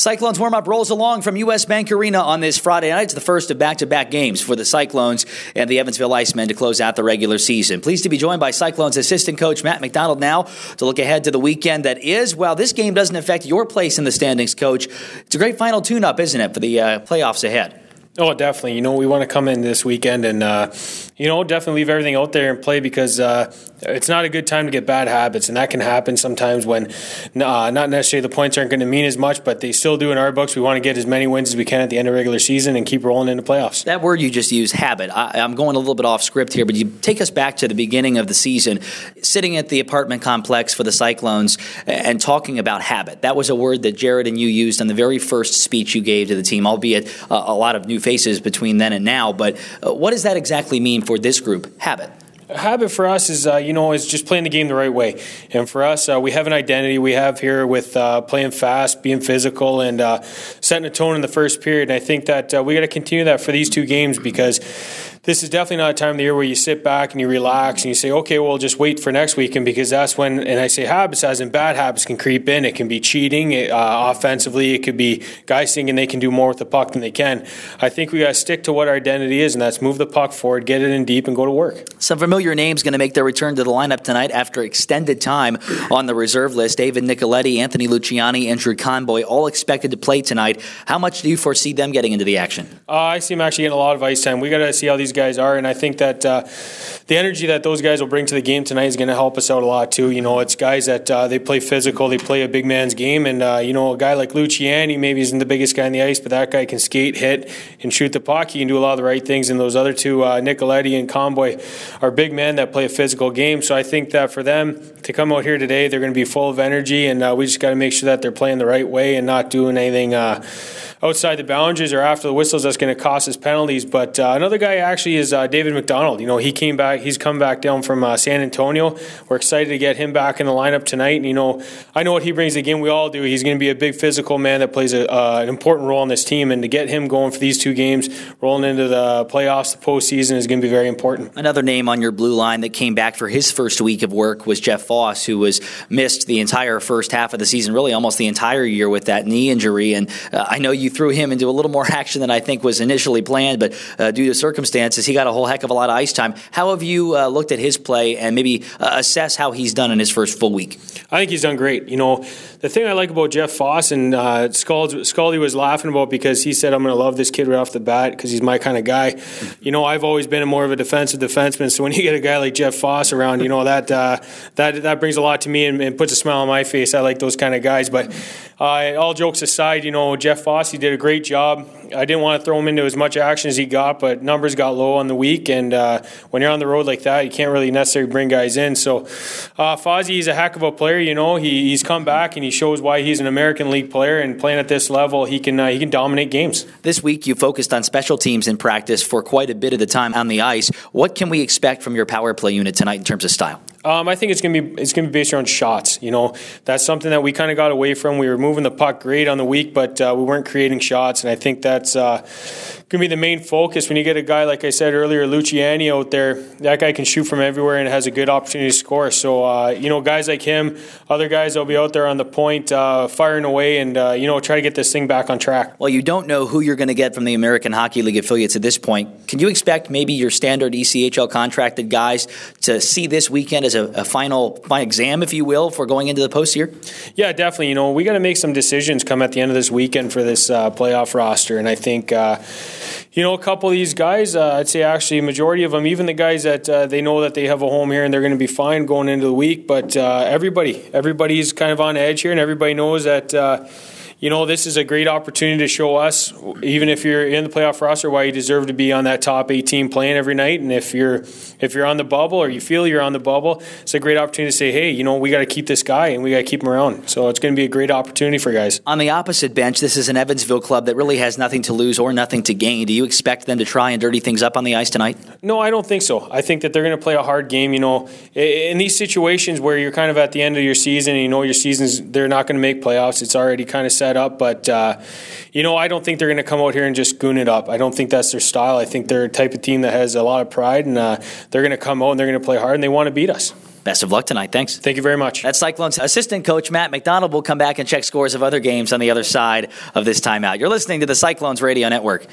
Cyclones warm up rolls along from U.S. Bank Arena on this Friday night. It's the first of back to back games for the Cyclones and the Evansville Icemen to close out the regular season. Pleased to be joined by Cyclones assistant coach Matt Macdonald now to look ahead to the weekend that is. Well, this game doesn't affect your place in the standings, coach. It's a great final tune up, isn't it, for the uh, playoffs ahead? Oh, definitely. You know, we want to come in this weekend and, uh, you know, definitely leave everything out there and play because uh, it's not a good time to get bad habits. And that can happen sometimes when uh, not necessarily the points aren't going to mean as much, but they still do in our books. We want to get as many wins as we can at the end of regular season and keep rolling into playoffs. That word you just used, habit. I, am going a little bit off script here, but you take us back to the beginning of the season, sitting at the apartment complex for the Cyclones and talking about habit. That was a word that Jarrod and you used on the very first speech you gave to the team, albeit a lot of new faces between then and now. But uh, what does that exactly mean for this group? Habit habit for us is uh, you know is just playing the game the right way. And for us uh, we have an identity. We have here with uh, playing fast being physical and uh, setting a tone in the first period. And i think that uh, we got to continue that for these two games because this is definitely not a time of the year where you sit back and you relax and you say, okay, well, just wait for next weekend because that's when, and I say habits as in bad habits can creep in. It can be cheating uh, offensively. It could be guys thinking they can do more with the puck than they can. I think we got to stick to what our identity is, and that's move the puck forward, get it in deep, and go to work. Some familiar names going to make their return to the lineup tonight after extended time on the reserve list. David Nicoletti, Anthony Luciani, Andrew Conboy, all expected to play tonight. How much do you foresee them getting into the action? Uh, I see them actually getting a lot of ice time. We got to see how these guys are, and I think that uh, the energy that those guys will bring to the game tonight is going to help us out a lot too. You know, it's guys that uh, they play physical, they play a big man's game, and uh, you know, a guy like Luciani maybe isn't the biggest guy on the ice, but that guy can skate, hit, and shoot the puck. He can do a lot of the right things, and those other two, uh, Nicoletti and Conboy, are big men that play a physical game. So I think that for them to come out here today, they're going to be full of energy, and uh, we just got to make sure that they're playing the right way and not doing anything uh, outside the boundaries or after the whistles that's going to cost us penalties. But uh, another guy actually is uh, David McDonald. You know, he came back. He's come back down from uh, San Antonio. We're excited to get him back in the lineup tonight. And, you know, I know what he brings game. We all do. He's going to be a big physical man that plays a, uh, an important role on this team. And to get him going for these two games, rolling into the playoffs, the postseason is going to be very important. Another name on your blue line that came back for his first week of work was Jeff Foss, who was missed the entire first half of the season, really almost the entire year with that knee injury. And uh, I know you threw him into a little more action than I think was initially planned, but uh, due to circumstances, he got a whole heck of a lot of ice time. How have you uh, looked at his play and maybe uh, assess how he's done in his first full week? I think he's done great. You know, the thing I like about Jeff Foss and uh, Scaldy was laughing about because he said, I'm going to love this kid right off the bat because he's my kind of guy. You know, I've always been more of a defensive defenseman, so when you get a guy like Jeff Foss around, you know, that uh, that that brings a lot to me and, and, puts a smile on my face. I like those kind of guys. But uh, all jokes aside, you know, Jeff Foss, he did a great job. I didn't want to throw him into as much action as he got, but numbers got low on the week. And uh, when you're on the road like that, you can't really necessarily bring guys in. So uh, Fozzie, he's a heck of a player. You know, he, he's come back and he shows why he's an American League player. And playing at this level, he can uh, he can dominate games. This week, you focused on special teams in practice for quite a bit of the time on the ice. What can we expect from your power play unit tonight in terms of style? Um, I think it's gonna be it's gonna be based around shots. You know, that's something that we kind of got away from. We were moving the puck great on the week, but uh, we weren't creating shots, and I think that's uh, going to be the main focus when you get a guy like I said earlier, Luciani out there. That guy can shoot from everywhere and has a good opportunity to score. So uh, you know, guys like him, other guys will be out there on the point, uh, firing away, and uh, you know, try to get this thing back on track. Well, you don't know who you're going to get from the American Hockey League affiliates at this point. Can you expect maybe your standard ECHL contracted guys to see this weekend as a, a final, final exam, if you will, for going into the post here? Yeah, definitely. You know, we got to make some decisions come at the end of this weekend for this uh, playoff roster, and I think uh, you know, a couple of these guys, uh, I'd say actually a majority of them, even the guys that uh, they know that they have a home here and they're going to be fine going into the week. But uh, everybody, everybody's kind of on edge here, and everybody knows that uh, you know, this is a great opportunity to show us, even if you're in the playoff roster, why you deserve to be on that top 18 playing every night. And if you're if you're on the bubble or you feel you're on the bubble, it's a great opportunity to say, hey, you know, we got to keep this guy and we got to keep him around. So it's going to be a great opportunity for guys. On the opposite bench, this is an Evansville club that really has nothing to lose or nothing to gain. Do you expect them to try and dirty things up on the ice tonight? No, I don't think so. I think that they're going to play a hard game. You know, in these situations where you're kind of at the end of your season and you know your season's they're not going to make playoffs, it's already kind of set up, but uh, you know, I don't think they're going to come out here and just goon it up. I don't think that's their style. I think they're a type of team that has a lot of pride, and uh, they're going to come out and they're going to play hard, and they want to beat us. Best of luck tonight. Thanks. Thank you very much. That's Cyclones assistant coach Matt Macdonald. will come back and check scores of other games on the other side of this timeout. You're listening to the Cyclones Radio Network.